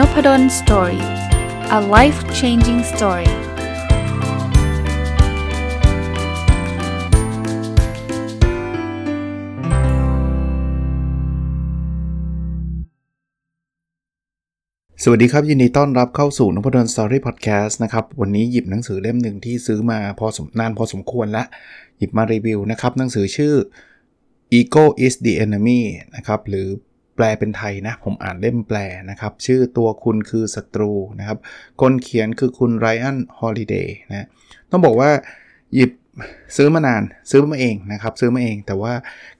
Nopadol Story a life changing story สวัสดีครับ ยินดีต้อนรับเข้าสู่นพดล Story Podcast นะครับ วันนี้หยิบหนังสือเล่มหนึ่งที่ซื้อมาพอสมนานพอสมควรแล้วหยิบมารีวิวนะครับ หนังสือชื่อ Ego is the enemy นะครับ หรือ แปลเป็นไทยนะ ผมอ่านเล่มแปลนะครับ ชื่อตัวคุณคือศัตรูนะครับ คนเขียนคือคุณไรอันฮอลิเดย์นะ ต้องบอกว่าหยิบซื้อมานานซื้อมาเองนะครับ ซื้อมาเองแต่ว่า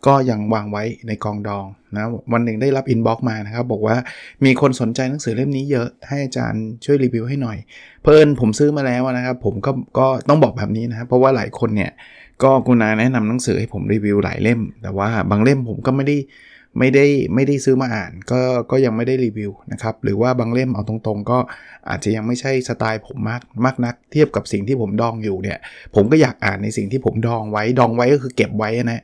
ก็ยังวางไว้ในกองดองนะวันหนึ่งได้รับ inbox มานะครับ บอกว่ามีคนสนใจหนังสือเล่มนี้เยอะ ให้อาจารย์ช่วยรีวิวให้หน่อย เผอิญผมซื้อมาแล้วนะครับ ผมก็ก็ต้องบอกแบบนี้นะครับ เพราะว่าหลายคนเนี่ยก็กุณาแนะนำหนังสือให้ผมรีวิวหลายเล่ม แต่ว่าบางเล่มผมก็ไม่ได้ ไม่ได้ไม่ได้ซื้อมาอ่าน ก็ก็ยังไม่ได้รีวิวนะครับ หรือว่าบางเล่มเอาตรงๆ ก็อาจจะยังไม่ใช่สไตล์ผมมากมากนัก เทียบกับสิ่งที่ผมดองอยู่เนี่ย ผมก็อยากอ่านในสิ่งที่ผมดองไว้ดองไว้ก็คือเก็บไว้นะ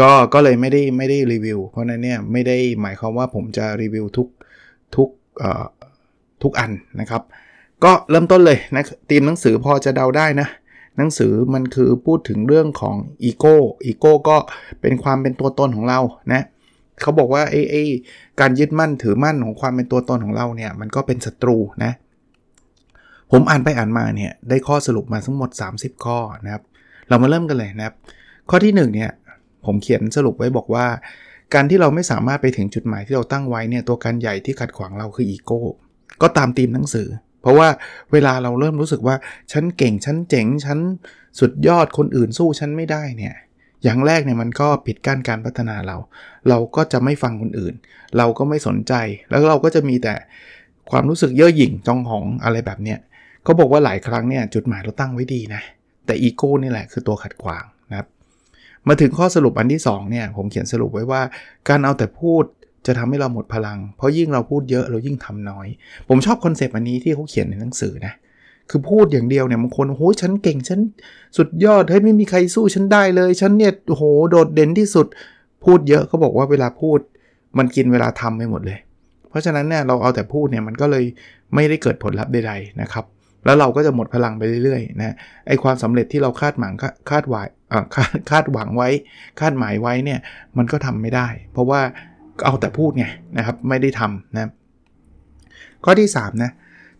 ก็ก็เลยไม่ได้ไม่ได้รีวิว เพราะนั้นเนี่ยไม่ได้หมายความว่าผมจะรีวิวทุกทุกเอ่อทุกอันนะครับ ก็เริ่มต้นเลยนะตีมหนังสือพอจะเดาได้นะหนังสือมันคือพูดถึงเรื่องของอีโก้อีโก้ก็เป็นความเป็นตัวตนของเรานะ เขาบอกว่าไอ้ไอ้การยึดมั่นถือมั่นของความเป็นตัวตนของเราเนี่ย มันก็เป็นศัตรูนะ ผมอ่านไปอ่านมาเนี่ยได้ข้อสรุปมาทั้งหมด 30 ข้อนะครับ เรามาเริ่มกันเลยนะครับ ข้อที่1เนี่ยผมเขียนสรุปไว้บอกว่า การที่เราไม่สามารถไปถึงจุดหมายที่เราตั้งไว้เนี่ยตัวการใหญ่ที่ขัดขวางเราคืออีโก้ก็ตามธีมหนังสือ เพราะว่าเวลาเราเริ่มรู้สึกว่าฉันเก่งฉันเจ๋งฉันสุดยอดคนอื่นสู้ฉันไม่ได้เนี่ย อย่างแรกเนี่ยมันก็ปิดกั้นการพัฒนาเรา เราก็จะไม่ฟังคนอื่น เราก็ไม่สนใจ แล้วเราก็จะมีแต่ความรู้สึกเย่อหยิ่งจองหองอะไรแบบเนี้ยเขาบอกว่าหลายครั้งเนี่ยจุดหมายเราตั้งไว้ดีนะ แต่อีโก้นี่แหละคือตัวขัดขวางนะครับ มาถึงข้อสรุปอันที่2เนี่ยผมเขียนสรุปไว้ว่าการเอาแต่พูดจะทำให้เราหมดพลัง เพราะยิ่งเราพูดเยอะเรายิ่งทำน้อย ผมชอบคอนเซปต์อันนี้ที่เขาเขียนในหนังสือนะ คือพูดอย่างเดียวเนี่ยบางคนโอ้โหฉันเก่งฉันสุดยอดเฮ้ยไม่มีใครสู้ฉันได้เลย ฉันเนี่ยโหโดดเด่นที่สุด พูดเยอะเขาบอกว่าเวลาพูด มันกินเวลาทำไปหมดเลย เพราะฉะนั้นเนี่ยเราเอาแต่พูดเนี่ยมันก็เลยไม่ได้เกิดผลลัพธ์ใดๆนะครับ แล้วเราก็จะหมดพลังไปเรื่อยๆนะไอ้ความสำเร็จที่เราคาดหวังคาดหวังคาดคาดหวังไว้ คาดหมายไว้เนี่ยมันก็ทำไม่ได้ เพราะว่าเอาแต่พูดไงนะครับไม่ได้ทำนะข้อที่3นะ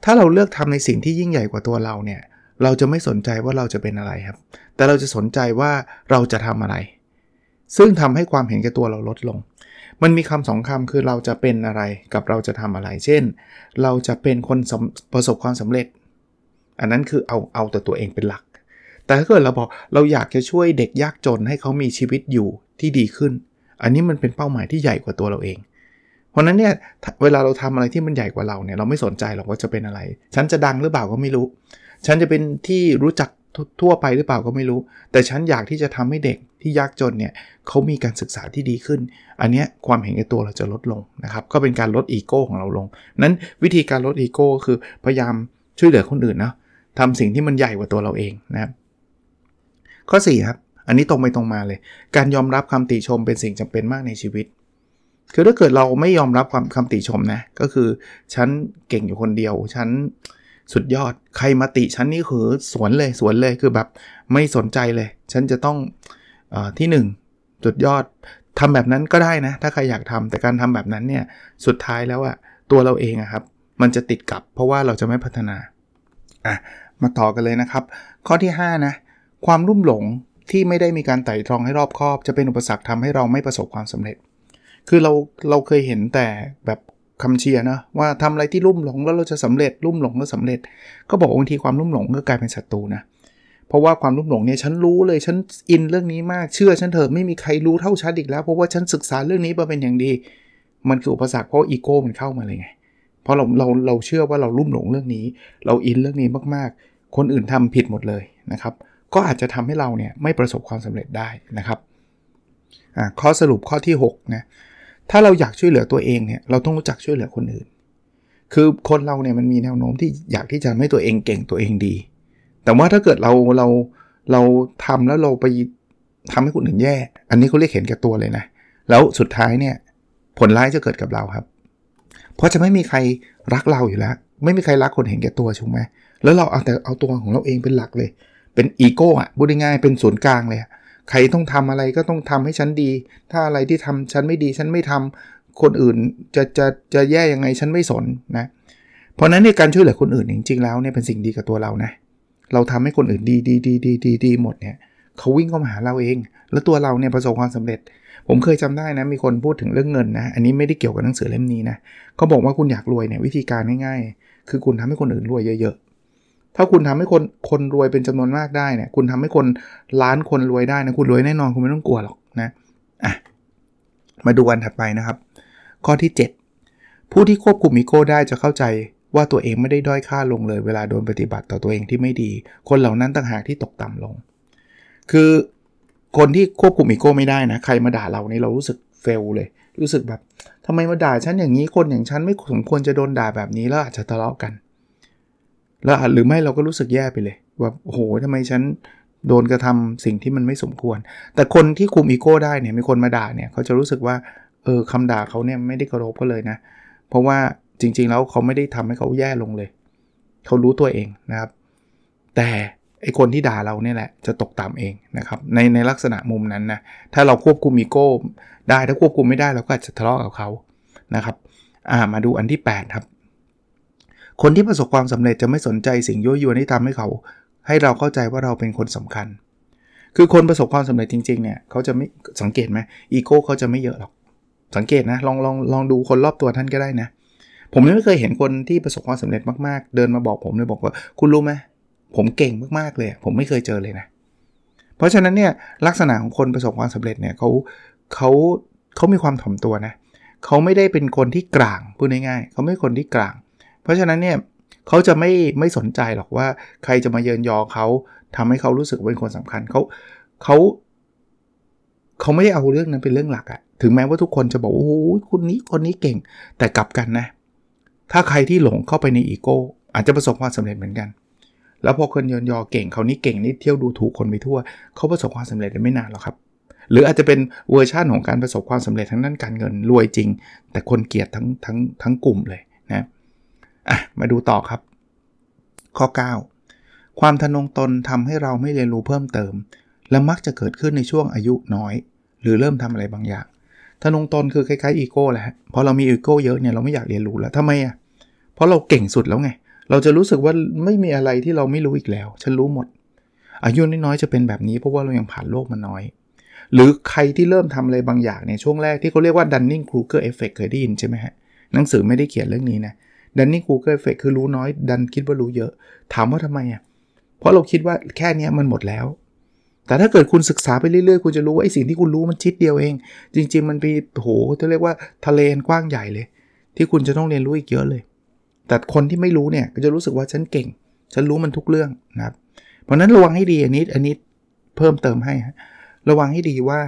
ถ้าเราเลือกทำในสิ่งที่ยิ่งใหญ่กว่าตัวเราเนี่ย เราจะไม่สนใจว่าเราจะเป็นอะไรครับ แต่เราจะสนใจว่าเราจะทำอะไร ซึ่งทำให้ความเห็นแก่ตัวเราลดลง มันมีคำสองคำคือเราจะเป็นอะไรกับเราจะทำอะไร เช่น เราจะเป็นคนประสบความสำเร็จ อันนั้นคือเอาเอาแต่ตัวเองเป็นหลัก แต่ถ้าเกิดเราบอกเราอยากจะช่วยเด็กยากจนให้เขามีชีวิตอยู่ที่ดีขึ้น อันนี้มันเป็นเป้าหมายที่ใหญ่กว่าตัวเราเอง เพราะนั้นเนี่ยเวลาเราทำอะไรที่มันใหญ่กว่าเราเนี่ยเราไม่สนใจหรอกว่าจะเป็นอะไร ฉันจะดังหรือเปล่าก็ไม่รู้ ฉันจะเป็นที่รู้จักทั่วไปหรือเปล่าก็ไม่รู้ แต่ฉันอยากที่จะทำให้เด็กที่ยากจนเนี่ยเขามีการศึกษาที่ดีขึ้น อันนี้ความเห็นแก่ตัวเราจะลดลงนะครับ ก็เป็นการลดอีโก้ของเราลง นั้นวิธีการลดอีโก้คือพยายามช่วยเหลือคนอื่นนะทำสิ่งที่มันใหญ่กว่าตัวเราเองนะครับข้อ4ครับ อันนี้ตรงไปตรงมาเลย การยอมรับคำติชมเป็นสิ่งจำเป็นมากในชีวิต คือถ้าเกิดเราไม่ยอมรับความคำติชมนะก็คือฉันเก่งอยู่คนเดียวฉันสุดยอดใครมาติฉันนี่คือสวนเลยสวนเลยคือแบบไม่สนใจเลย ฉันจะต้องอที่ 1 สุดยอดทำแบบนั้นก็ได้นะ ถ้าใครอยากทำแต่การทำแบบนั้นเนี่ยสุดท้ายแล้วอะตัวเราเองอะครับ มันจะติดกับ เพราะว่าเราจะไม่พัฒนาอะมาต่อกันเลยนะครับ ข้อที่ 5 นะ ความรุ่มหลงที่ไม่ได้มีการไต่ตรองให้รอบคอบ จะเป็นอุปสรรคทำให้เราไม่ประสบความสำเร็จ คือเราเราเคยเห็นแต่แบบคำเชียร์นะว่าทำอะไรที่ลุ่มหลงแล้วเราจะสำเร็จลุ่มหลงแล้วสาเร็จ ก็บอกบางทีความลุ่มหลงก็กลายเป็นศัตรูนะเพราะว่าความลุ่มหลงเนี่ยฉันรู้เลยฉันอินเรื่องนี้มากเชื่อฉันเถอะไม่มีใครรู้เท่าฉันอีกแล้วเพราะว่าฉันศึกษาเรื่องนี้มาเป็นอย่างดี มันคืออุปสรรคเพราะอีโก้มันเข้ามาเลยไงเพราะเราเราเราเชื่อว่าเราลุ่มหลงเรื่องนี้ เราอินเรื่องนี้มากๆ คนอื่นทำผิดหมดเลยนะครับ ก็อาจจะทำให้เราเนี่ยไม่ประสบความสำเร็จได้นะครับข้อสรุปข้อที่6นะ ถ้าเราอยากช่วยเหลือตัวเองเนี่ยเราต้องรู้จักช่วยเหลือคนอื่น คือคนเราเนี่ยมันมีแนวโน้มที่อยากที่จะให้ตัวเองเก่งตัวเองดี แต่ว่าถ้าเกิดเราเราเราทำแล้วเราไปทำให้คนอื่นแย่ อันนี้เขาเรียกเห็นแก่ตัวเลยนะ แล้วสุดท้ายเนี่ยผลร้ายจะเกิดกับเราครับ เพราะจะไม่มีใครรักเราอยู่แล้ว ไม่มีใครรักคนเห็นแก่ตัวถูกไหมแล้วเราเอาแต่เอาตัวของเราเองเป็นหลักเลย เป็นอีโก้อะพูดง่ายๆเป็นศูนย์กลางเลย ใครต้องทำอะไรก็ต้องทำให้ฉันดี ถ้าอะไรที่ทำฉันไม่ดีฉันไม่ทำคนอื่นจะจะจะแย่ยังไงฉันไม่สนนะเพราะนั้นในการช่วยเหลือคนอื่นจริงๆแล้วเนี่ยเป็นสิ่งดีกับตัวเรานะเราทำให้คนอื่นดีดีดีดีดีดีหมดเนี่ยเขาวิ่งเข้ามาหาเราเอง แล้วตัวเราเนี่ยประสบความสำเร็จ ผมเคยจำได้นะมีคนพูดถึงเรื่องเงินนะ อันนี้ไม่ได้เกี่ยวกับหนังสือเล่มนี้นะเขาบอกว่าคุณอยากรวยเนี่ยวิธีการง่ายๆ คือคุณทำให้คนอื่นรวยเยอะ ถ้าคุณทำให้คนคนรวยเป็นจำนวนมากได้เนี่ย คุณทำให้คนล้านคนรวยได้นะคุณรวยแน่นอนคุณไม่ต้องกลัวหรอกนะอะมาดูวันถัดไปนะครับ ข้อที่ 7 ผู้ที่ควบคุมอีโก้ได้จะเข้าใจว่าตัวเองไม่ได้ด้อยค่าลงเลย เวลาโดนปฏิบัติต่อตัวเองที่ไม่ดี คนเหล่านั้นต่างหากที่ตกต่ำลง คือคนที่ควบคุมอีโก้ไม่ได้นะ ใครมาด่าเรานี่เรารู้สึกเฟลเลย รู้สึกแบบทำไมมาด่าฉันอย่างนี้คนอย่างฉันไม่สมควรจะโดนด่าแบบนี้แล้วอาจจะทะเลาะกัน แล้วหรือไม่เราก็รู้สึกแย่ไปเลย ว่าโอ้โหทำไมฉันโดนกระทำสิ่งที่มันไม่สมควร แต่คนที่คุมอีโก้ได้เนี่ยมีคนมาด่าเนี่ยเขาจะรู้สึกว่าเออคำด่าเขาเนี่ยไม่ได้กระทบก็เลยนะ เพราะว่าจริง ๆ แล้วเขาไม่ได้ทำให้เขาแย่ลงเลย เขารู้ตัวเองนะครับ แต่ไอคนที่ด่าเราเนี่ยแหละจะตกต่ำเองนะครับในในลักษณะมุมนั้นนะถ้าเราควบคุมอีโก้ได้ถ้าควบคุมไม่ได้เราก็อาจจะทะเลาะกับเขานะครับ อ่ามาดูอันที่ 8 ครับ คนที่ประสบความสำเร็จจะไม่สนใจสิ่งยั่วยวนที่ทำให้เขา ให้เราเข้าใจว่าเราเป็นคนสำคัญ คือคนประสบความสำเร็จจริงๆเนี่ยเขาจะไม่สังเกตไหมอีโก้เขาจะไม่เยอะหรอกสังเกตนะลองลองลองดูคนรอบตัวท่านก็ได้นะ ผมยังไม่เคยเห็นคนที่ประสบความสำเร็จมากๆ เดินมาบอกผมเลยบอกว่า คุณรู้ไหมผมเก่งมากๆเลย ผมไม่เคยเจอเลยนะ เพราะฉะนั้นเนี่ยลักษณะของคนประสบความสำเร็จเนี่ยเขาเขาเขามีความถ่อมตัวนะเขาไม่ได้เป็นคนที่กลางพูดง่ายๆเขาไม่คนที่กลาง เพราะฉะนั้นเนี่ยเขาจะไม่ไม่สนใจหรอกว่าใครจะมาเยินยอเขาทำให้เขารู้สึกเป็นคนสำคัญเขาเขาเขาไม่ได้เอาเรื่องนั้นเป็นเรื่องหลักอะถึงแม้ว่าทุกคนจะบอกโอ้โหคนนี้คนนี้เก่ง แต่กลับกันนะ ถ้าใครที่หลงเข้าไปในอีโก้อาจจะประสบความสำเร็จเหมือนกัน แล้วพอคนยนยอเก่งเขานี่เก่งนี่เที่ยวดูถูกคนไปทั่ว เขาประสบความสำเร็จไม่นานหรอกครับ หรืออาจจะเป็นเวอร์ชั่นของการประสบความสำเร็จทั้งด้านการเงินรวยจริง แต่คนเกลียดทั้งทั้งทั้งกลุ่มเลย อะมาดูต่อครับ ข้อ 9 ความทะนงตนทำให้เราไม่เรียนรู้เพิ่มเติม และมักจะเกิดขึ้นในช่วงอายุน้อย หรือเริ่มทำอะไรบางอย่างทะนงตนคือคล้ายๆอีโก้แหละพอเรามีอีโก้เยอะเนี่ยเราไม่อยากเรียนรู้แล้วทำไมอะเพราะเราเก่งสุดแล้วไง เราจะรู้สึกว่าไม่มีอะไรที่เราไม่รู้อีกแล้ว ฉันรู้หมด อายุน้อยๆจะเป็นแบบนี้เพราะว่าเรายังผ่านโลกมาน้อย หรือใครที่เริ่มทำอะไรบางอย่างเนี่ยช่วงแรกที่เขาเรียกว่า Dunning Kruger Effect เคยได้ยินใช่ไหมฮะหนังสือไม่ได้เขียนเรื่องนี้นะ Dunning Kruger Effect คือรู้น้อย ดันคิดว่ารู้เยอะ ถามว่าทำไมอะเพราะเราคิดว่าแค่นี้มันหมดแล้ว แต่ถ้าเกิดคุณศึกษาไปเรื่อยๆ คุณจะรู้ว่าไอ้สิ่งที่คุณรู้มันชิดเดียวเอง จริง ๆ มันเป็นโหจะเรียกว่าทะเลนกว้างใหญ่เลย ที่คุณจะต้องเรียนรู้อีกเยอะเลย แต่คนที่ไม่รู้เนี่ยก็จะรู้สึกว่าฉันเก่ง ฉันรู้มันทุกเรื่องนะครับ เพราะนั้นระวังให้ดีอันนี้อันนี้เพิ่มเติมให้ระวังให้ดีว่า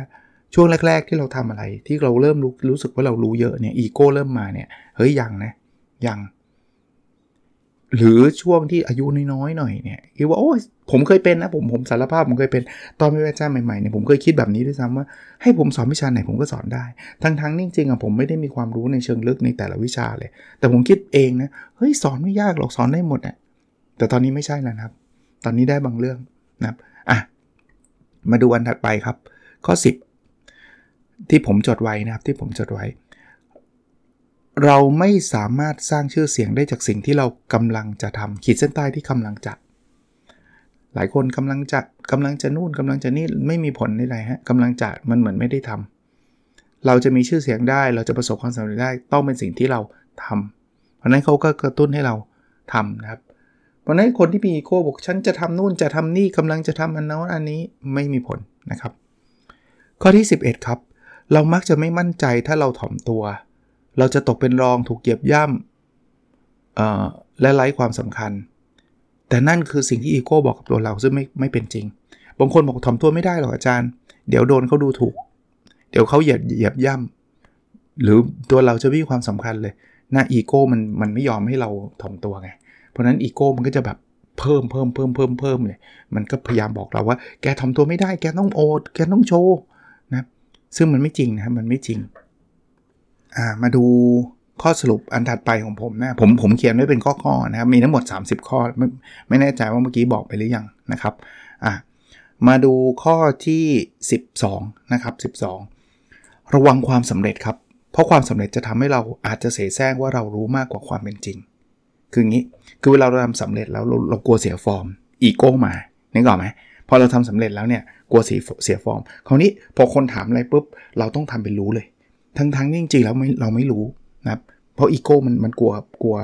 ช่วงแรก ๆ ที่เราทำอะไร ที่เราเริ่มรู้รู้สึกว่าเรารู้เยอะเนี่ยอีโก้เริ่มมาเนี่ยเฮ้ยยังนะ ยัง หรือช่วงที่อายุน้อยๆหน่อยเนี่ยคิดว่าโอ้ยผมเคยเป็นนะผมผมสารภาพผมเคยเป็น ตอนไม่อาจารย์ใหม่ๆเนี่ยผมเคยคิดแบบนี้ด้วยซ้ำว่าให้ผมสอนวิชาไหนผมก็สอนได้ ทั้งๆจริงๆอะผมไม่ได้มีความรู้ในเชิงลึกในแต่ละวิชาเลย แต่ผมคิดเองนะเฮ้ยสอนไม่ยากหรอกสอนได้หมดอะแต่ตอนนี้ไม่ใช่แล้วครับ ตอนนี้ได้บางเรื่องนะครับอะมาดูอันถัดไปครับ ข้อ 10 ที่ผมจดไว้นะครับที่ผมจดไว้ เราไม่สามารถสร้างชื่อเสียงได้จากสิ่งที่เรากำลังจะทำขีดเส้นใต้ที่กำลังจะ หลายคนกำลังจะกำลังจะนู่นกำลังจะนี่ไม่มีผลใดๆฮะกำลังจะมันเหมือนไม่ได้ทำเราจะมีชื่อเสียงได้เราจะประสบความสำเร็จได้ต้องเป็นสิ่งที่เราทำเพราะนั้นเขาก็กระตุ้นให้เราทำนะครับ เพราะนั้นคนที่มีอีโก้บอกฉันจะทำนู่นจะทำนี่กำลังจะทำอันนั้นอันนี้ไม่มีผลนะครับ ข้อที่ 11 ครับ เรามักจะไม่มั่นใจถ้าเราถ่อมตัว เราจะตกเป็นรองถูกเหยียบย่ำและไร้ความสำคัญ แต่นั่นคือสิ่งที่อีโก้บอกกับตัวเราซึ่งไม่ไม่เป็นจริง บางคนบอกถ่อมตัวไม่ได้หรอกอาจารย์ เดี๋ยวโดนเขาดูถูก เดี๋ยวเขาเหยียบเหยียบย่ำหรือตัวเราจะมีความสำคัญเลยหน้าอีโก้มันมันไม่ยอมให้เราถ่อมตัวไง เพราะนั้นอีโก้มันก็จะแบบเพิ่มเพิ่มเพิ่มเพิ่มเพิ่มเลยมันก็พยายามบอกเราว่า แกทำตัวไม่ได้ แกต้องโอดแกต้องโชว์นะซึ่งมันไม่จริงนะมันไม่จริง มาดูข้อสรุปอันถัดไปของผมนะผมผมเขียนไว้เป็นข้อๆนะครับ มีทั้งหมด 30 ข้อไม่ไม่แน่ใจว่าเมื่อกี้บอกไปหรือยังนะครับอะมาดูข้อที่ 12 นะครับ 12 ระวังความสำเร็จครับ เพราะความสำเร็จจะทำให้เราอาจจะเสแสร้งว่าเรารู้มากกว่าความเป็นจริง คืองี้คือเวลาเราทำสำเร็จแล้วเราเรากลัวเสียฟอร์มอีโก้มานึกออกไหมพอเราทำสำเร็จแล้วเนี่ยกลัวเสียเสียฟอร์ม คราวนี้พอคนถามอะไรปุ๊บเราต้องทำเป็นรู้เลย ทั้งทั้งจริงๆแล้วไม่เราไม่รู้นะครับ เพราะอีโก้มันมันกลัวกลัว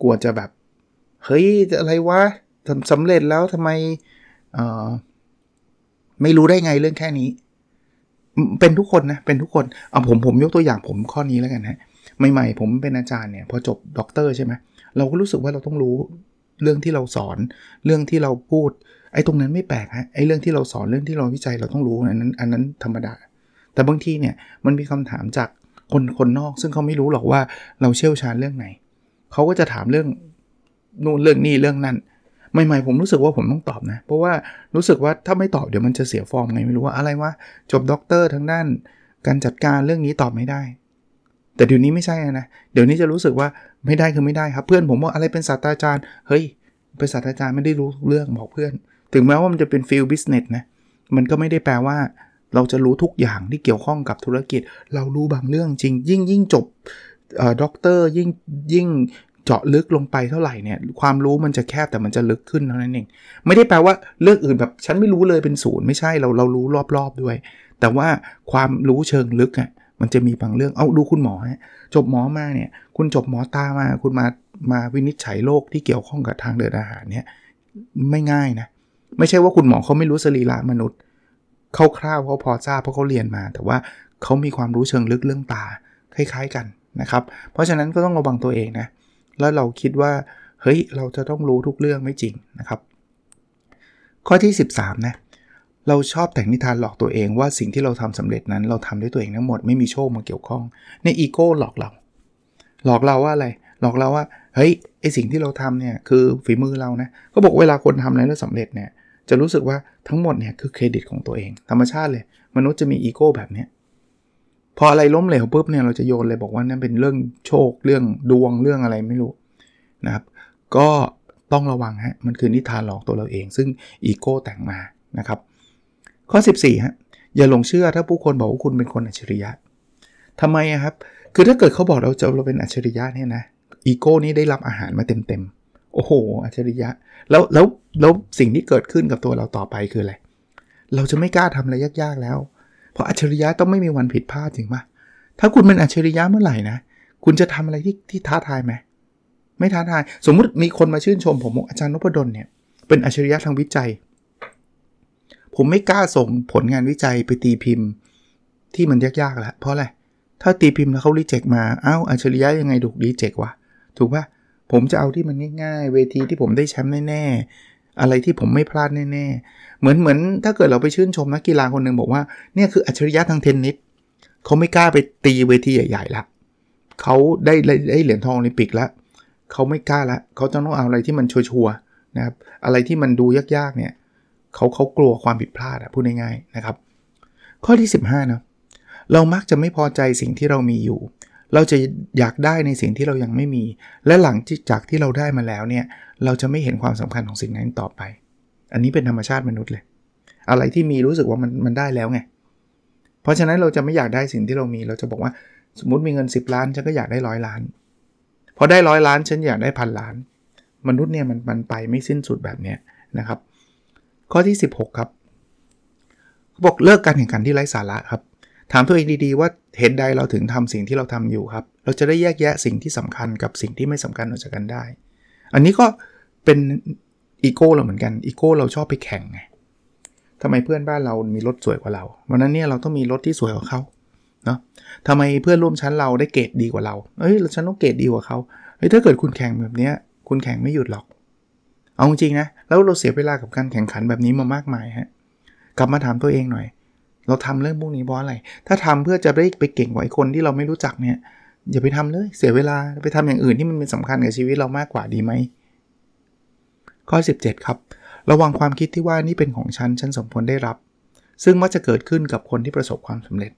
กลัวจะแบบ เฮ้ยอะไรวะทำสำเร็จแล้วทำไมเออไม่รู้ได้ไงเรื่องแค่นี้ เป็นทุกคนนะ เป็นทุกคนเอาผมผมยกตัวอย่างผมข้อนี้แล้วกันนะใหม่ๆผมเป็นอาจารย์เนี่ย พอจบด็อกเตอร์ใช่ไหมเราก็รู้สึกว่าเราต้องรู้เรื่องที่เราสอน เรื่องที่เราพูด ไอ้ตรงนั้นไม่แปลกฮะไอ้เรื่องที่เราสอนเรื่องที่เราวิจัยเราต้องรู้อันนั้น อันนั้นธรรมดา แต่บางทีเนี่ยมันมีคำถามจากคนคนนอก ซึ่งเขาไม่รู้หรอกว่าเราเชี่ยวชาญเรื่องไหน เขาก็จะถามเรื่องนู่นเรื่องนี้เรื่องนั้นใหม่ๆผมรู้สึกว่าผมต้องตอบนะ เพราะว่ารู้สึกว่าถ้าไม่ตอบเดี๋ยวมันจะเสียฟอร์มไงไม่รู้ว่าอะไรว่าจบด็อกเตอร์ทั้งด้าน การจัดการเรื่องนี้ตอบไม่ได้ แต่เดี๋ยวนี้ไม่ใช่นะเดี๋ยวนี้จะรู้สึกว่าไม่ได้คือไม่ได้ครับ เพื่อนผมว่าอะไรเป็นศาสตราจารย์เฮ้ยเป็นศาสตราจารย์ไม่ได้รู้เรื่องบอกเพื่อน ถึงแม้ว่ามันจะเป็น field business นะมันก็ไม่ได้แปลว่า เราจะรู้ทุกอย่างที่เกี่ยวข้องกับธุรกิจ เรารู้บางเรื่องจริง ยิ่งยิ่งจบด็อกเตอร์ยิ่งยิ่งเจาะลึกลงไปเท่าไหร่เนี่ยความรู้มันจะแคบแต่มันจะลึกขึ้นเท่านั้นเองไม่ได้แปลว่าเรื่องอื่นแบบฉันไม่รู้เลยเป็นศูนย์ไม่ใช่เราเรารู้รอบๆด้วย แต่ว่าความรู้เชิงลึกอะมันจะมีบางเรื่องเอาดูคุณหมอฮะจบหมอมาเนี่ย คุณจบหมอตามา คุณมามาวินิจฉัยโรคที่เกี่ยวข้องกับทางเดินอาหารเนี่ยไม่ง่ายนะไม่ใช่ว่าคุณหมอเขาไม่รู้สรีระมนุษย์ คร่าวๆเขาพอทราบเพราะเขาเรียนมา แต่ว่าเขามีความรู้เชิงลึกเรื่องตาคล้ายๆกันนะครับ เพราะฉะนั้นก็ต้องระวังตัวเองนะ แล้วเราคิดว่าเฮ้ยเราจะต้องรู้ทุกเรื่องไม่จริงนะครับ ข้อที่ 13นะเราชอบแต่งนิทานหลอกตัวเองว่าสิ่งที่เราทำสำเร็จนั้น เราทำด้วยตัวเองทั้งหมดไม่มีโชคมาเกี่ยวข้องในอีโก้หลอกเรา หลอกเราว่าอะไร หลอกเราว่าเฮ้ยไอสิ่งที่เราทำเนี่ยคือฝีมือเรานะก็บอกเวลาคนทำอะไรแล้วสำเร็จเนี่ย จะรู้สึกว่าทั้งหมดเนี่ยคือเครดิตของตัวเอง ธรรมชาติเลย มนุษย์จะมีอีโก้แบบนี้พออะไรล้มเหลวปุ๊บเนี่ยเราจะโยนเลยบอกว่านั่นเป็นเรื่องโชคเรื่องดวงเรื่องอะไรไม่รู้นะครับ ก็ต้องระวังฮะมันคือนิทานหลอกตัวเราเอง ซึ่งอีโก้แต่งมานะครับ ข้อ 14ฮะอย่าหลงเชื่อถ้าผู้คนบอกว่าคุณเป็นคนอัจฉริยะทำไมครับ คือถ้าเกิดเขาบอกเราจะเราเป็นอัจฉริยะเนี่ยนะอีโก้นี้ได้รับอาหารมาเต็มๆ โอ้โห อัจฉริยะ แล้วแล้วแล้วสิ่งที่เกิดขึ้นกับตัวเราต่อไปคืออะไร เราจะไม่กล้าทำอะไรยากๆแล้ว เพราะอัจฉริยะต้องไม่มีวันผิดพลาดจริงปะถ้าคุณเป็นอัจฉริยะเมื่อไหร่นะ คุณจะทำอะไรที่ที่ท้าทายไหม ไม่ท้าทาย สมมุติมีคนมาชื่นชม ผมอกอาจารย์นพดลเนี่ย เป็นอัจฉริยะทางวิจัย ผมไม่กล้าส่งผลงานวิจัยไปตีพิมพ์ที่มันยากๆแล้วเพราะอะไร ถ้าตีพิมพ์แล้วเขารีเจ็คมา อ้าวอัจฉริยะยังไงถูกรีเจ็ควะ ถูกปะ ผมจะเอาที่มันง่าย ๆ เวทีที่ผมได้แชมป์แน่ๆ อะไรที่ผมไม่พลาดแน่ๆ เหมือนเหมือนถ้าเกิดเราไปชื่นชมนักกีฬาคนหนึ่งบอกว่าเนี่ยคืออัจฉริยะทางเทนนิสเขาไม่กล้าไปตีเวทีใหญ่ๆละเขาได้ได้เหรียญทองโอลิมปิกแล้วเขาไม่กล้าละเขาจะต้องเอาอะไรที่มันชัวร์ๆนะครับอะไรที่มันดูยากๆเนี่ยเขาเขากลัวความผิดพลาดอะพูดง่ายๆนะครับ ข้อที่ 15นะเรามักจะไม่พอใจสิ่งที่เรามีอยู่ เราจะอยากได้ในสิ่งที่เรายังไม่มี และหลังจากที่เราได้มาแล้วเนี่ย เราจะไม่เห็นความสำคัญของสิ่งนั้นต่อไป อันนี้เป็นธรรมชาติมนุษย์เลย อะไรที่มีรู้สึกว่ามันมันได้แล้วไง เพราะฉะนั้นเราจะไม่อยากได้สิ่งที่เรามี เราจะบอกว่าสมมติมีเงิน 10 ล้านฉันก็อยากได้ร้อยล้าน พอได้ร้อยล้านฉันอยากได้พันล้าน มนุษย์เนี่ยมันมันไปไม่สิ้นสุดแบบนี้นะครับ ข้อที่ 16 ครับบอกเลิกการแข่งขันที่ไร้สาระครับ ถามตัวเองดีๆว่าเหตุใดเราถึงทำสิ่งที่เราทำอยู่ครับ เราจะได้แยกแยะสิ่งที่สำคัญกับสิ่งที่ไม่สำคัญออกจากกันได้ อันนี้ก็เป็นอีโก้เราเหมือนกันอีโก้เราชอบไปแข่งไงทำไมเพื่อนบ้านเรามีรถสวยกว่าเราวันนั้นเนี่ยเราต้องมีรถที่สวยกว่าเขาเนาะทำไมเพื่อนร่วมชั้นเราได้เกรดดีกว่าเราเอ้ยฉันต้องเกรดดีกว่าเขาเฮ้ยถ้าเกิดคุณแข่งแบบนี้คุณแข่งไม่หยุดหรอก เอาจริงนะ แล้วเราเสียเวลากับการแข่งขันแบบนี้มามากมายฮะ กลับมาถามตัวเองหน่อย เราทำเรื่องพวกนี้เพราะอะไร ถ้าทำเพื่อจะได้ไปเก่งกว่าไอ้คนที่เราไม่รู้จักเนี่ยอย่าไปทำเลยเสียเวลาไปทำอย่างอื่นที่มันเป็นสำคัญกับชีวิตเรามากกว่าดีไหมข้อ 17 ครับ ระวังความคิดที่ว่านี่เป็นของฉันฉันสมควรได้รับ ซึ่งมักจะเกิดขึ้นกับคนที่ประสบความสำเร็จ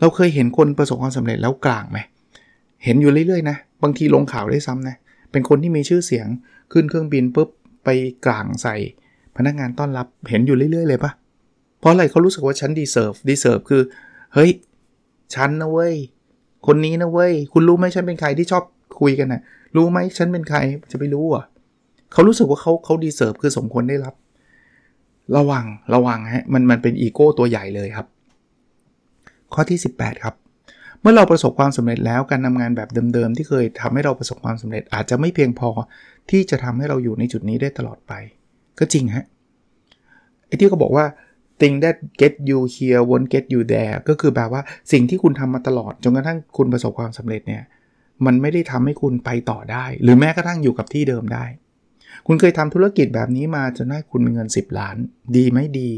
เราเคยเห็นคนประสบความสำเร็จแล้วกร่างไหมเห็นอยู่เรื่อยๆนะบางทีลงข่าวด้วยซ้ำนะเป็นคนที่มีชื่อเสียงขึ้นเครื่องบินปุ๊บไปกร่างใส่ พนักงานต้อนรับเห็นอยู่เรื่อยๆเลยปะ เพราะอะไรเขารู้สึกว่าฉัน deserve deserve คือ เฮ้ย ฉันนะเว้ย คนนี้นะเว้ย คุณรู้ไหมฉันเป็นใครที่ชอบคุยกันนะรู้ไหมฉันเป็นใครจะไปรู้อะเขารู้สึกว่าเขาเขาดีเซิร์ฟคือสมควรได้รับ ระวังระวังฮะมันมันเป็นอีโก้ตัวใหญ่เลยครับ ข้อที่ 18 ครับ เมื่อเราประสบความสำเร็จแล้วการทำงานแบบเดิมๆที่เคยทำให้เราประสบความสำเร็จ อาจจะไม่เพียงพอที่จะทำให้เราอยู่ในจุดนี้ได้ตลอดไป ก็จริงฮะไอ้ที่เขาบอกว่า thing that get you here won't get you there ก็คือแบบว่าสิ่งที่คุณทำมาตลอดจนกระทั่งคุณประสบความสำเร็จเนี่ยมันไม่ได้ทำให้คุณไปต่อได้ หรือแม้กระทั่งอยู่กับที่เดิมได้ คุณเคยทำธุรกิจแบบนี้มาจนได้คุณมีเงิน 10 ล้าน ดีไม่ดี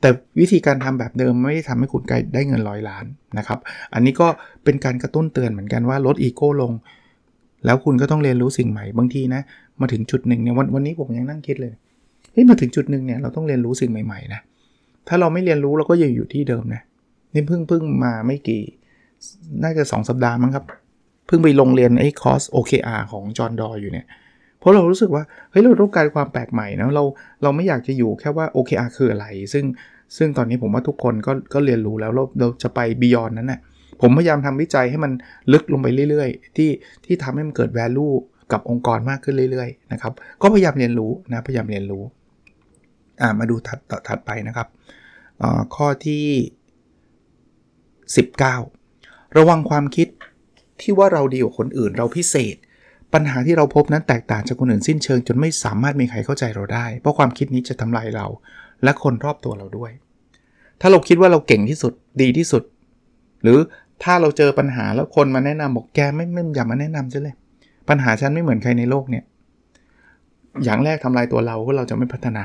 แต่วิธีการทำแบบเดิมไม่ได้ทำให้คุณได้เงินร้อยล้านนะครับ อันนี้ก็เป็นการกระตุ้นเตือนเหมือนกันว่าลดอีโก้ลง แล้วคุณก็ต้องเรียนรู้สิ่งใหม่บางทีนะ มาถึงจุดหนึ่งเนี่ยวันวันนี้ผมยังนั่งคิดเลยเฮ้ยมาถึงจุดหนึ่งเนี่ยเราต้องเรียนรู้สิ่งใหม่ๆนะ ถ้าเราไม่เรียนรู้เราก็ยังอยู่ที่เดิมนะนี่เพิ่งเพิ่งมาไม่กี่ น่าจะ 2 สัปดาห์มั้งครับ เพิ่งไปลงเรียนไอ้คอร์ส OKR ของจอห์นดออยู่เนี่ย เพราะเรารู้สึกว่า เฮ้ย เราต้องการความแปลกใหม่นะเราเราไม่อยากจะอยู่แค่ว่า OKR คืออะไร ซึ่งซึ่งตอนนี้ผมว่าทุกคนก็ก็เรียนรู้แล้วเราเราจะไปบียอนนั้นนะ่ะผมพยายามทำวิจัยให้มันลึกลงไปเรื่อยๆ ที่ที่ทำให้มันเกิด value กับองค์กรมากขึ้นเรื่อยๆนะครับก็พยายามเรียนรู้นะพยายามเรียนรู้ มาดูถัดถัดไปนะครับข้อที่ 19 ระวังความคิดที่ว่าเราดีกว่าคนอื่นเราพิเศษ ปัญหาที่เราพบนั้นแตกต่างจากคนอื่นสิ้นเชิง จนไม่สามารถมีใครเข้าใจเราได้ เพราะความคิดนี้จะทำลายเรา และคนรอบตัวเราด้วย ถ้าเราคิดว่าเราเก่งที่สุดดีที่สุด หรือถ้าเราเจอปัญหาแล้วคนมาแนะนำบอกแกไม่ไม่อย่ามาแนะนำฉันเลย ปัญหาฉันไม่เหมือนใครในโลกเนี่ย อย่างแรกทำลายตัวเราก็เราจะไม่พัฒนา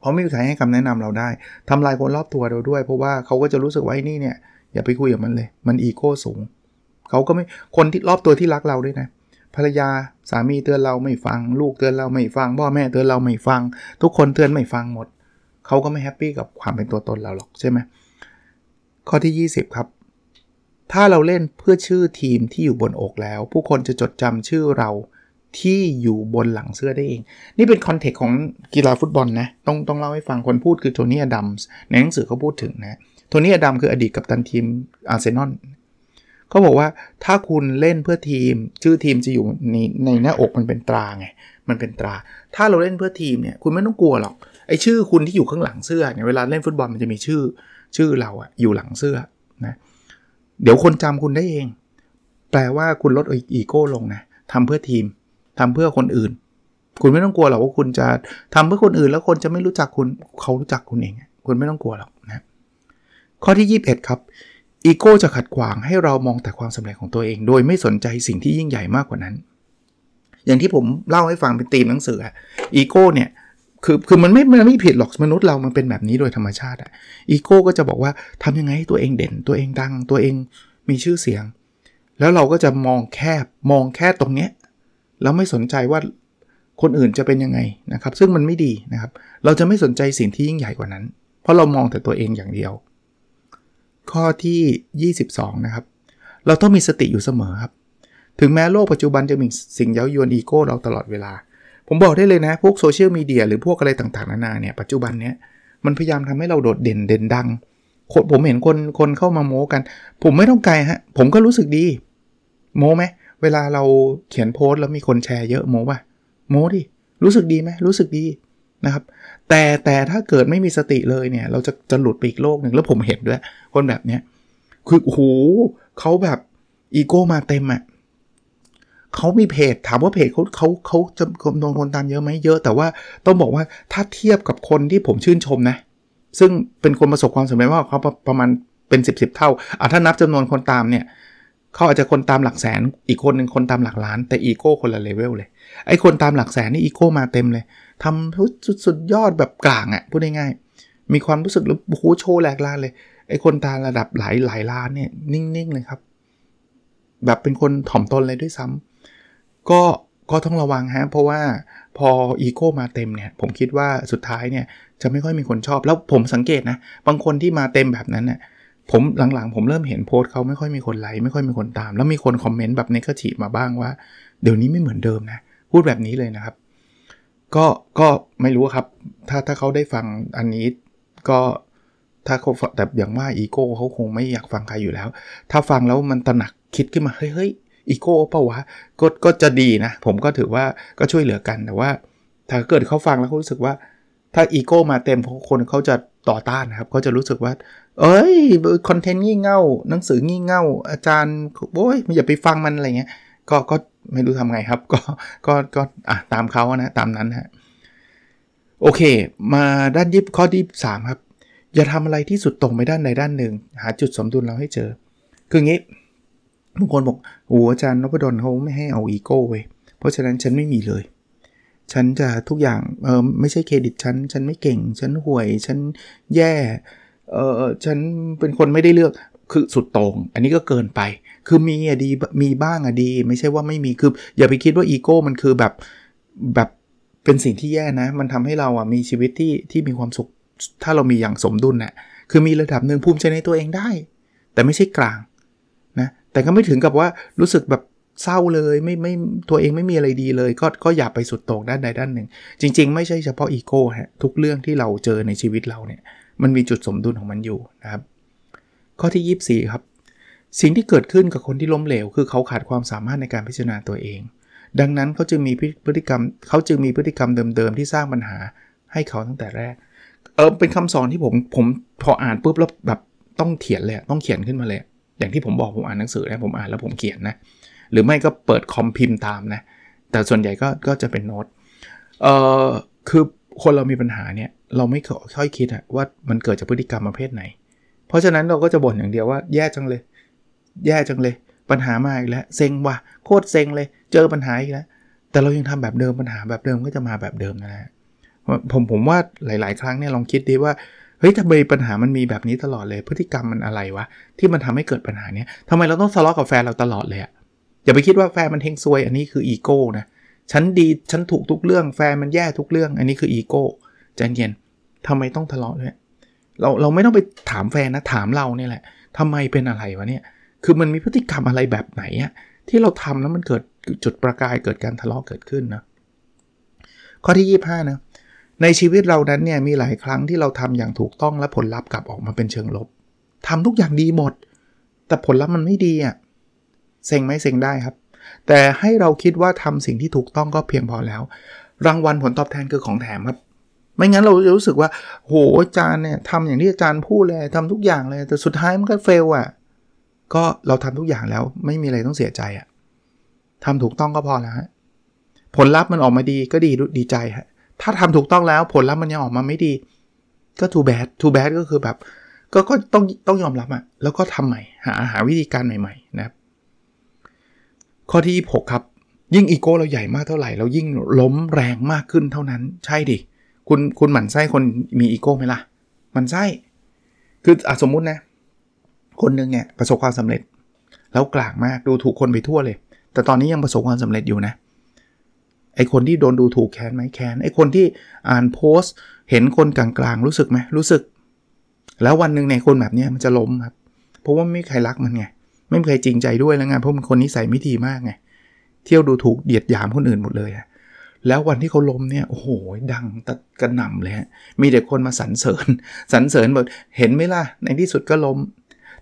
เพราะไม่มีใครให้คำแนะนำเราได้ทำลายคนรอบตัวเราด้วย เพราะว่าเขาก็จะรู้สึกว่าไอ้นี่เนี่ยอย่าไปคุยกับมันเลย มันอีโก้สูง เขาก็ไม่คนที่รอบตัวที่รักเราด้วยนะภรรยาสามีเตือนเราไม่ฟัง ลูกเตือนเราไม่ฟังพ่อแม่เตือนเราไม่ฟัง ทุกคนเตือนไม่ฟังหมด เขาก็ไม่แฮปปี้กับความเป็นตัวตนเราหรอกใช่ไหมข้อที่ 20 ครับ ถ้าเราเล่นเพื่อชื่อทีมที่อยู่บนอกแล้ว ผู้คนจะจดจำชื่อเรา ที่อยู่บนหลังเสื้อได้เอง นี่เป็น context ของกีฬาฟุตบอลนะ ต้องต้องเล่าให้ฟังคนพูดคือโทนี่อดัมส์ในหนังสือเขาพูดถึงนะ โทนี่อดัมคืออดีตกัปตันทีมอาร์เซนอลเขาบอกว่าถ้าคุณเล่นเพื่อทีม ชื่อทีมจะอยู่ในในหน้าอกมันเป็นตราไง มันเป็นตรา ถ้าเราเล่นเพื่อทีมเนี่ยคุณไม่ต้องกลัวหรอกไอชื่อคุณที่อยู่ข้างหลังเสื้อเนี่ยเวลาเล่นฟุตบอลมันจะมีชื่อ ชื่อเราอะอยู่หลังเสื้อนะเดี๋ยวคนจำคุณได้เอง แปลว่าคุณลดอีโก้ลงนะทำเพื่อทีม ทำเพื่อคนอื่น คุณไม่ต้องกลัวหรอกว่าคุณจะทำเพื่อคนอื่น แล้วคนจะไม่รู้จักคุณเขารู้จักคุณเอง คุณไม่ต้องกลัวหรอกนะข้อที่ 21 ครับอีโก้จะขัดขวางให้เรามองแต่ความสำเร็จของตัวเอง โดยไม่สนใจสิ่งที่ยิ่งใหญ่มากกว่านั้น อย่างที่ผมเล่าให้ฟังเป็นตีมหนังสืออีโก้เนี่ยคือคือมันไม่มันไม่ผิดหรอกมนุษย์เรามันเป็นแบบนี้โดยธรรมชาติอะอีโก้ก็จะบอกว่าทำยังไงให้ตัวเองเด่น ตัวเองดัง ตัวเองมีชื่อเสียง แล้วเราก็จะมองแคบมองแค่ตรงเนี้ย แล้วไม่สนใจว่าคนอื่นจะเป็นยังไงนะครับ ซึ่งมันไม่ดีนะครับ เราจะไม่สนใจสิ่งที่ยิ่งใหญ่กว่านั้น เพราะเรามองแต่ตัวเองอย่างเดียว ข้อที่ 22 นะครับ เราต้องมีสติอยู่เสมอครับ ถึงแม้โลกปัจจุบันจะมีสิ่งเย้ายวนอีโก้เราตลอดเวลา ผมบอกได้เลยนะ พวกโซเชียลมีเดียหรือพวกอะไรต่างๆ นานาเนี่ย ปัจจุบันเนี้ยมันพยายามทำให้เราโดดเด่นเด่นดัง ผมเห็นคนคนเข้ามาโม้กัน ผมไม่ต้องไกลฮะ ผมก็รู้สึกดี โม้ไหม เวลาเราเขียนโพสต์แล้วมีคนแชร์เยอะโม้ป่ะโมดิรู้สึกดีไหมรู้สึกดีนะครับ แต่แต่ถ้าเกิดไม่มีสติเลยเนี่ย เราจะจะหลุดไปอีกโลกหนึ่งแล้วผมเห็นด้วย คนแบบเนี้ยคือโอ้โหเขาแบบอีโก้มาเต็มอะ่ะเขามีเพจถามว่าเพจเขาเขาเขาจะโดนคนตามเยอะไหมเยอะ แต่ว่าต้องบอกว่าถ้าเทียบกับคนที่ผมชื่นชมนะ ซึ่งเป็นคนประสบความสำเร็จมาเขาประมาณเป็น 10บสเท่าอะถ้านับจำนวนคนตามเนี่ย เขาอาจจะคนตามหลักแสน อีกคนหนึ่งคนตามหลักล้าน แต่อีโก้คนละเลเวลเลย ไอ้คนตามหลักแสนนี่อีโก้มาเต็มเลยทำสุดสุดยอดแบบกร่างอะ่ะพูดง่ายๆมีความรู้สึกหรือโอ้โหโชว์แหลกลานเลย ไอ้คนตามระดับหลายหลายล้านเนี่ยนิ่งๆเลยครับ แบบเป็นคนถ่อมตนเลยด้วยซ้ำก็ก็ต้องระวังฮะเพราะว่าพออีโก้มาเต็มเนี่ยผมคิดว่าสุดท้ายเนี่ยจะไม่ค่อยมีคนชอบแล้วผมสังเกตนะ บางคนที่มาเต็มแบบนั้นเนี่ย ผมหลังๆ ผมเริ่มเห็นโพสต์เขาไม่ค่อยมีคนไลค์ไม่ค่อยมีคนตาม แล้วมีคนคอมเมนต์แบบในกระถีมาบ้างว่า เดี๋ยวนี้ไม่เหมือนเดิมนะ พูดแบบนี้เลยนะครับ ก็ก็ไม่รู้ครับ ถ้าถ้าเขาได้ฟังอันนี้ก็ถ้าเขาแต่อย่างว่าอีโก้เขาคงไม่อยากฟังใครอยู่แล้ว ถ้าฟังแล้วมันตระหนักคิดขึ้นมาเฮ้ยเฮ้ยอีโก้เปล่าวะก็ก็จะดีนะ ผมก็ถือว่าก็ช่วยเหลือกันแต่ว่า ถ้าเกิดเขาฟังแล้วเขารู้สึกว่า ถ้าอีโก้มาเต็มคนเขาจะต่อต้านนะครับเขาจะรู้สึกว่า เอ้ยคอนเทนต์งี่เง่า หนังสืองี่เง่า อาจารย์โอ้ยอย่าไปฟังมันอะไรเงี้ยก็ก็ไม่รู้ทำไงครับ ก็ก็ก็อะตามเขานะตามนั้นฮะโอเค มาด้านยิบข้อที่สามครับ อย่าทำอะไรที่สุดตรงไปด้านใดด้านหนึ่ง หาจุดสมดุลเราให้เจอ คืองี้บางคนบอกโอ้อาจารย์นพดลเขาไม่ให้เอาอีโก้ไว้เพราะฉะนั้นฉันไม่มีเลย ฉันจะทุกอย่างเออไม่ใช่เครดิตฉัน ฉันไม่เก่ง ฉันห่วย ฉันแย่ เออฉันเป็นคนไม่ได้เลือกคือสุดตรง อันนี้ก็เกินไป คือมีอะดีมีบ้างอะดี ไม่ใช่ว่าไม่มีคืออย่าไปคิดว่าอีโก้มันคือแบบแบบเป็นสิ่งที่แย่นะ มันทำให้เราอะมีชีวิตที่ที่มีความสุขถ้าเรามีอย่างสมดุลนะ่ะคือมีระดับหนึ่งภูมิใจในตัวเองได้ แต่ไม่ใช่กลางนะแต่ก็ไม่ถึงกับว่ารู้สึกแบบเศร้าเลยไม่ไม่ตัวเองไม่มีอะไรดีเลย ก็ก็อย่าไปสุดโต่งด้านใดด้านหนึ่ง จริง ๆ ไม่ใช่เฉพาะอีโก้ฮะทุกเรื่องที่เราเจอในชีวิตเราเนี่ย มันมีจุดสมดุลของมันอยู่นะครับ ข้อที่ 24 ครับ สิ่งที่เกิดขึ้นกับคนที่ล้มเหลว คือเขาขาดความสามารถในการพิจารณาตัวเอง ดังนั้นเขาจึงมีพฤติกรรมเขาจึงมีพฤติกรรมเดิมๆที่สร้างปัญหาให้เขาตั้งแต่แรก เออเป็นคำสอนที่ผมผมพออ่านปุ๊บแล้วแบบต้องเขียนเลยต้องเขียนขึ้นมาเลย อย่างที่ผมบอกผมอ่านหนังสือนะผมอ่านแล้วผมเขียนนะหรือไม่ก็เปิดคอมพิมพ์ตามนะแต่ส่วนใหญ่ก็ก็จะเป็นโน้ตเออคือ คนเรามีปัญหาเนี่ยเราไม่ค่อยคิดอะว่ามันเกิดจากพฤติกรรมประเภทไหน เพราะฉะนั้นเราก็จะบ่นอย่างเดียวว่าแย่จังเลย แย่จังเลย ปัญหามาอีกแล้วเซ็งว่ะโคตรเซ็งเลย เจอปัญหาอีกแล้วแต่เรายังทำแบบเดิมปัญหาแบบเดิมก็จะมาแบบเดิมนะฮะผมผมว่าหลาย ๆ ครั้งเนี่ยลองคิดดีว่าเฮ้ยทำไมปัญหามันมีแบบนี้ตลอดเลย พฤติกรรมมันอะไรวะที่มันทำให้เกิดปัญหาเนี้ยทำไมเราต้องทะเลาะกับแฟนเราตลอดเลยอะอย่าไปคิดว่าแฟนมันเฮงซวยอันนี้คืออีโก้นะ ฉันดีฉันถูกทุกเรื่องแฟนมันแย่ทุกเรื่อง อันนี้คืออีโก้ใจเย็นทำไมต้องทะเลาะด้วยเราเราไม่ต้องไปถามแฟนนะถามเราเนี่ยแหละทำไมเป็นอะไรวะเนี่ย คือมันมีพฤติกรรมอะไรแบบไหนอะที่เราทำแล้วมันเกิดจุดประกายเกิดการทะเลาะเกิดขึ้นนะข้อที่ 25นะในชีวิตเรานั้นเนี่ยมีหลายครั้งที่เราทำอย่างถูกต้องและผลลัพธ์กลับออกมาเป็นเชิงลบทำทุกอย่างดีหมด แต่ผลลัพธ์มันไม่ดีอะ่ะเซ็งไหมเซ็งได้ครับ แต่ให้เราคิดว่าทำสิ่งที่ถูกต้องก็เพียงพอแล้ว รางวัลผลตอบแทนคือของแถมครับ ไม่งั้นเราจะรู้สึกว่าโหอาจารย์เนี่ยทำอย่างที่อาจารย์พูดเลยทำทุกอย่างเลยแต่สุดท้ายมันก็เฟลอะก็เราทำทุกอย่างแล้วไม่มีอะไรต้องเสียใจอะทำถูกต้องก็พอแล้วผลลัพธ์มันออกมาดีก็ดีดีใจฮะถ้าทำถูกต้องแล้วผลลัพธ์มันยังออกมาไม่ดี ก็ too bad too bad ก็คือแบบ ก็ก็ต้องต้องยอมรับอะแล้วก็ทำใหม่หาหาวิธีการใหม่ๆนะครับ ข้อที่ 26 ครับ ยิ่งอีโก้เราใหญ่มากเท่าไหร่ เรายิ่งล้มแรงมากขึ้นเท่านั้น ใช่ดิ คุณคุณหมั่นไส้คนมีอีโก้ไหมล่ะ มันไส้ คืออสมมุตินะ คนหนึ่งเนี่ยประสบความสำเร็จ แล้วกลางมากดูถูกคนไปทั่วเลย แต่ตอนนี้ยังประสบความสำเร็จอยู่นะ ไอคนที่โดนดูถูกแค้นไหมแค้น ไอคนที่อ่านโพสต์ เห็นคนกลางๆรู้สึกไหมรู้สึก แล้ววันหนึ่งในคนแบบนี้มันจะล้มครับ เพราะว่าไม่มีใครรักมันไง ไม่มีใครจริงใจด้วยแล้วไงเพราะมันคนนิสัยไม่ดีมากไงเที่ยวดูถูกเหยียดหยามคนอื่นหมดเลยแล้ววันที่เขาล้มเนี่ยโอ้โหดังตะกระหน่ำเลยฮะมีแต่คนมาสรรเสริญสรรเสริญแบบเห็นไหมล่ะ ในที่สุดก็ล้ม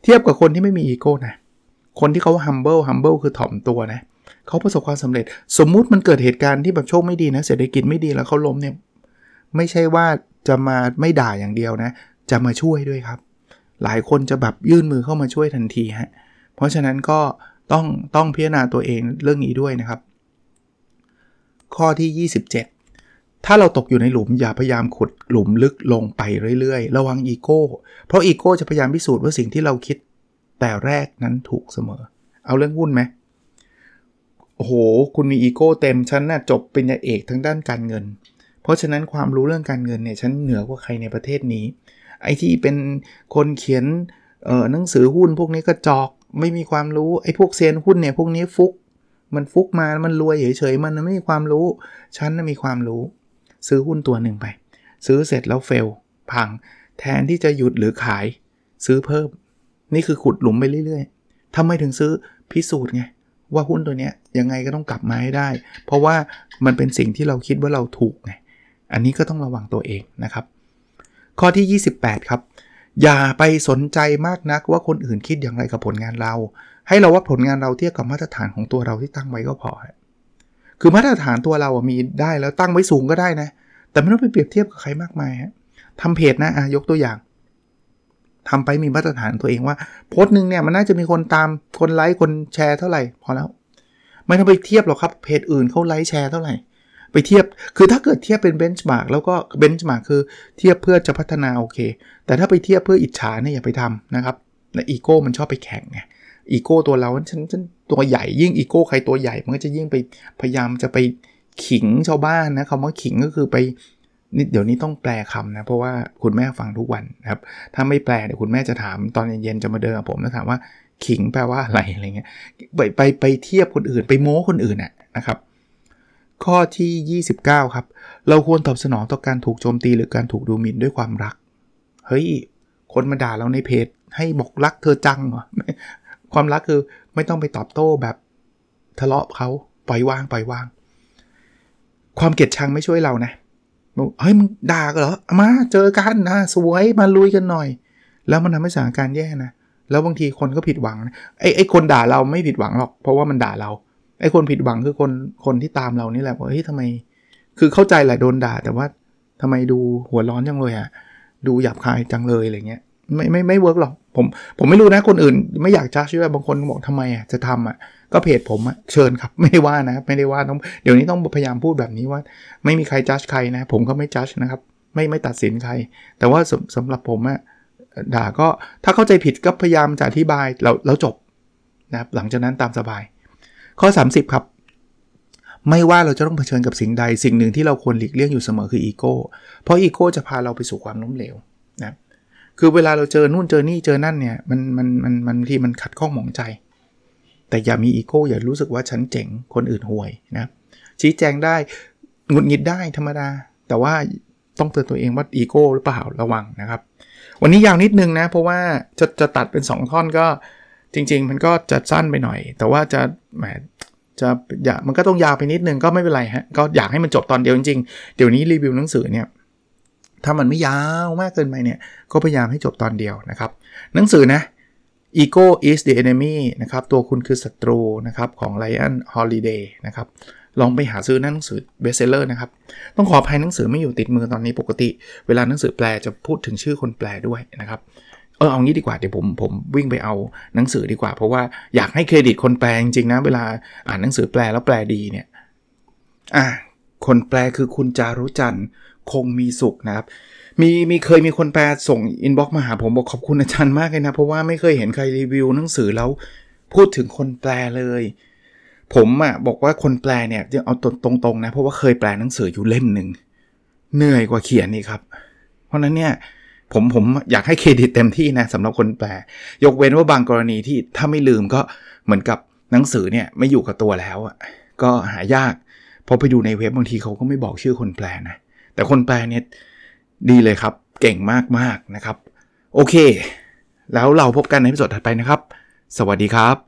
เทียบกับคนที่ไม่มีอีโก้นะคนที่เขา humble humble คือถ่อมตัวนะเขาประสบความสำเร็จ สมมุติมันเกิดเหตุการณ์ที่แบบโชคไม่ดีนะ เศรษฐกิจไม่ดีแล้วเขาล้มเนี่ยไม่ใช่ว่าจะมาไม่ด่าอย่างเดียวนะ จะมาช่วยด้วยครับ หลายคนจะแบบยื่นมือเข้ามาช่วยทันทีฮะเพราะฉะนั้นก็ต้องต้องพิจารณาตัวเองเรื่องนี้ด้วยนะครับ ข้อที่ 27 ถ้าเราตกอยู่ในหลุมอย่าพยายามขุดหลุมลึกลงไปเรื่อยๆ ระวังอีโก้ เพราะอีโก้จะพยายามพิสูจน์ว่าสิ่งที่เราคิดแต่แรกนั้นถูกเสมอ เอาเรื่องหุ้นไหมโอ้โห คุณมีอีโก้เต็ม ฉันน่ะจบเป็นยาเอกทั้งด้านการเงิน เพราะฉะนั้นความรู้เรื่องการเงินเนี่ยฉันเหนือกว่าใครในประเทศนี้ ไอที่เป็นคนเขียนหนังสือหุ้นพวกนี้ก็จอก ไม่มีความรู้ไอ้พวกเซียนหุ้นเนี่ยพวกนี้ฟุก มันฟุกมามันรวยเฉยๆมันไม่มีความรู้ ฉันน่ะมีความรู้ ซื้อหุ้นตัวหนึ่งไป ซื้อเสร็จแล้วเฟลพัง แทนที่จะหยุดหรือขาย ซื้อเพิ่ม นี่คือขุดหลุมไปเรื่อยๆทำไมถึงซื้อพิสูจน์ไงว่าหุ้นตัวเนี้ยยังไงก็ต้องกลับมาให้ได้ เพราะว่ามันเป็นสิ่งที่เราคิดว่าเราถูกไงอันนี้ก็ต้องระวังตัวเองนะครับ ข้อที่ 28 ครับ อย่าไปสนใจมากนักว่าคนอื่นคิดอย่างไรกับผลงานเรา ให้เราวัดผลงานเราเทียบกับมาตรฐานของตัวเราที่ตั้งไว้ก็พอ คือมาตรฐานตัวเราอะมีได้แล้วตั้งไว้สูงก็ได้นะ แต่ไม่ต้องไปเปรียบเทียบกับใครมากมายฮะทำเพจนะอะยกตัวอย่างทำไปมีมาตรฐานตัวเองว่า โพสต์หนึ่งเนี่ยมันน่าจะมีคนตามคนไลค์คนแชร์เท่าไหร่พอแล้ว ไม่ต้องไปเทียบหรอกครับเพจอื่นเขาไลค์แชร์เท่าไหร่ ไปเทียบคือถ้าเกิดเทียบเป็น benchmark แล้วก็ benchmark คือเทียบเพื่อจะพัฒนาโอเค แต่ถ้าไปเทียบเพื่ออิจฉาเนี่ยอย่าไปทำนะครับและอีโก้มันชอบไปแข่งไงอีโก้ตัวเราฉันฉันตัวใหญ่ยิ่งอีโก้ใครตัวใหญ่ มันก็จะยิ่งไปพยายามจะไปขิงชาวบ้านนะคำว่าขิงก็คือไปนี่เดี๋ยวนี้ต้องแปลคำนะ เพราะว่าคุณแม่ฟังทุกวันครับ ถ้าไม่แปลเดี๋ยวคุณแม่จะถามตอนเย็นๆจะมาเดินกับผมแล้วถามว่าขิงแปลว่าอะไรอะไรเงี้ยไปไปไปเทียบคนอื่นไปโม้คนอื่นน่ะนะครับ ข้อที่ 29 ครับ เราควรตอบสนองต่อการถูกโจมตีหรือการถูกดูหมิ่นด้วยความรัก เฮ้ย คนมาด่าเราในเพจ ให้บอกรักเธอจังเหรอ ความรักคือไม่ต้องไปตอบโต้แบบทะเลาะเขาปล่อยวางปล่อยวาง ความเกลียดชังไม่ช่วยเรานะ เฮ้ยมึงด่ากันเหรอ มาเจอกันนะสวยมาลุยกันหน่อย แล้วมันทำให้สถานการณ์แย่นะ แล้วบางทีคนก็ผิดหวังนะไอ้ไอ้คนด่าเราไม่ผิดหวังหรอก เพราะว่ามันด่าเรา ไอ้คนผิดหวังคือคนคนที่ตามเรานี่แหละว่าเฮ้ยทำไม คือเข้าใจแหละโดนด่า แต่ว่าทำไมดูหัวร้อนจังเลยอะดูหยาบคายจังเลยอะไรเงี้ยไม่ไม่ไม่ work หรอกผมผมไม่รู้นะคนอื่น ไม่อยากจะเอ่ยชื่อบางคนบอกทำไมอะจะทำอะก็เพจผมอะเชิญครับไม่ได้ว่านะ ไม่ได้ว่าต้องเดี๋ยวนี้ต้องพยายามพูดแบบนี้ว่า ไม่มีใคร judge ใครนะ ผมก็ไม่ judge นะครับ ไม่ไม่ตัดสินใคร แต่ว่าสสำหรับผมอะด่าก็ถ้าเข้าใจผิดก็พยายามจะอธิบายแล้วแล้วจบนะครับหลังจากนั้นตามสบาย ข้อ 30 ครับ ไม่ว่าเราจะต้องเผชิญกับสิ่งใด สิ่งหนึ่งที่เราควรหลีกเลี่ยงอยู่เสมอคืออีโก้เพราะอีโก้จะพาเราไปสู่ความล้มเหลวนะคือเวลาเราเจอนู่นเจอนี่เจอนั่นเนี่ยมันมันมันมันที่มันขัดข้องหมองใจ แต่อย่ามีอีโก้อย่ารู้สึกว่าฉันเจ๋งคนอื่นห่วยนะชี้แจงได้หงุดหงิดได้ธรรมดา แต่ว่าต้องเตือนตัวเองว่าอีโก้หรือเปล่าระวังนะครับ วันนี้ยาวนิดนึงนะ เพราะว่าจะจะตัดเป็น 2 ท่อนก็ จริง ๆ มันก็จะสั้นไปหน่อย แต่ว่าจะแหมจะอยามันก็ต้องยาวไปนิดนึงก็ไม่เป็นไรฮะก็อยากให้มันจบตอนเดียวจริงๆ เดี๋ยวนี้รีวิวหนังสือเนี่ยถ้ามันไม่ยาวมากเกินไปเนี่ยก็พยายามให้จบตอนเดียวนะครับ หนังสือนะ Ego is the enemy นะครับตัวคุณคือศัตรูนะครับของ Ryan Holiday นะครับลองไปหาซื้อหนังสือ best seller นะครับต้องขออภัยหนังสือไม่อยู่ติดมือตอนนี้ปกติ เวลาหนังสือแปลจะพูดถึงชื่อคนแปลด้วยนะครับ เออเอางี้ดีกว่าเดี๋ยวผมผมวิ่งไปเอาหนังสือดีกว่า เพราะว่าอยากให้เครดิตคนแปลจริงๆนะ เวลาอ่านหนังสือแปลแล้วแปลดีเนี่ยอะคนแปลคือคุณจารุจันทร์คงมีสุขนะครับ มีมีเคยมีคนแปลส่ง inbox มาหาผมบอกขอบคุณอาจารย์มากเลยนะ เพราะว่าไม่เคยเห็นใครรีวิวหนังสือแล้วพูดถึงคนแปลเลย ผมอะ่ะบอกว่าคนแปลเนี่ยจะเอาตรงๆนะ เพราะว่าเคยแปลหนังสืออยู่เล่มหนึ่งเหนื่อยกว่าเขียนนี่ครับ เพราะนั้นเนี่ย ผมผมอยากให้เครดิตเต็มที่นะสำหรับคนแปล ยกเว้นว่าบางกรณีที่ถ้าไม่ลืมก็เหมือนกับหนังสือเนี่ยไม่อยู่กับตัวแล้วอะก็หายากพอไปดูในเว็บบางทีเขาก็ไม่บอกชื่อคนแปลนะ แต่คนแปลเนี่ยดีเลยครับ เก่งมากๆนะครับ โอเค แล้วเราพบกันในพิสดถัดไปนะครับ สวัสดีครับ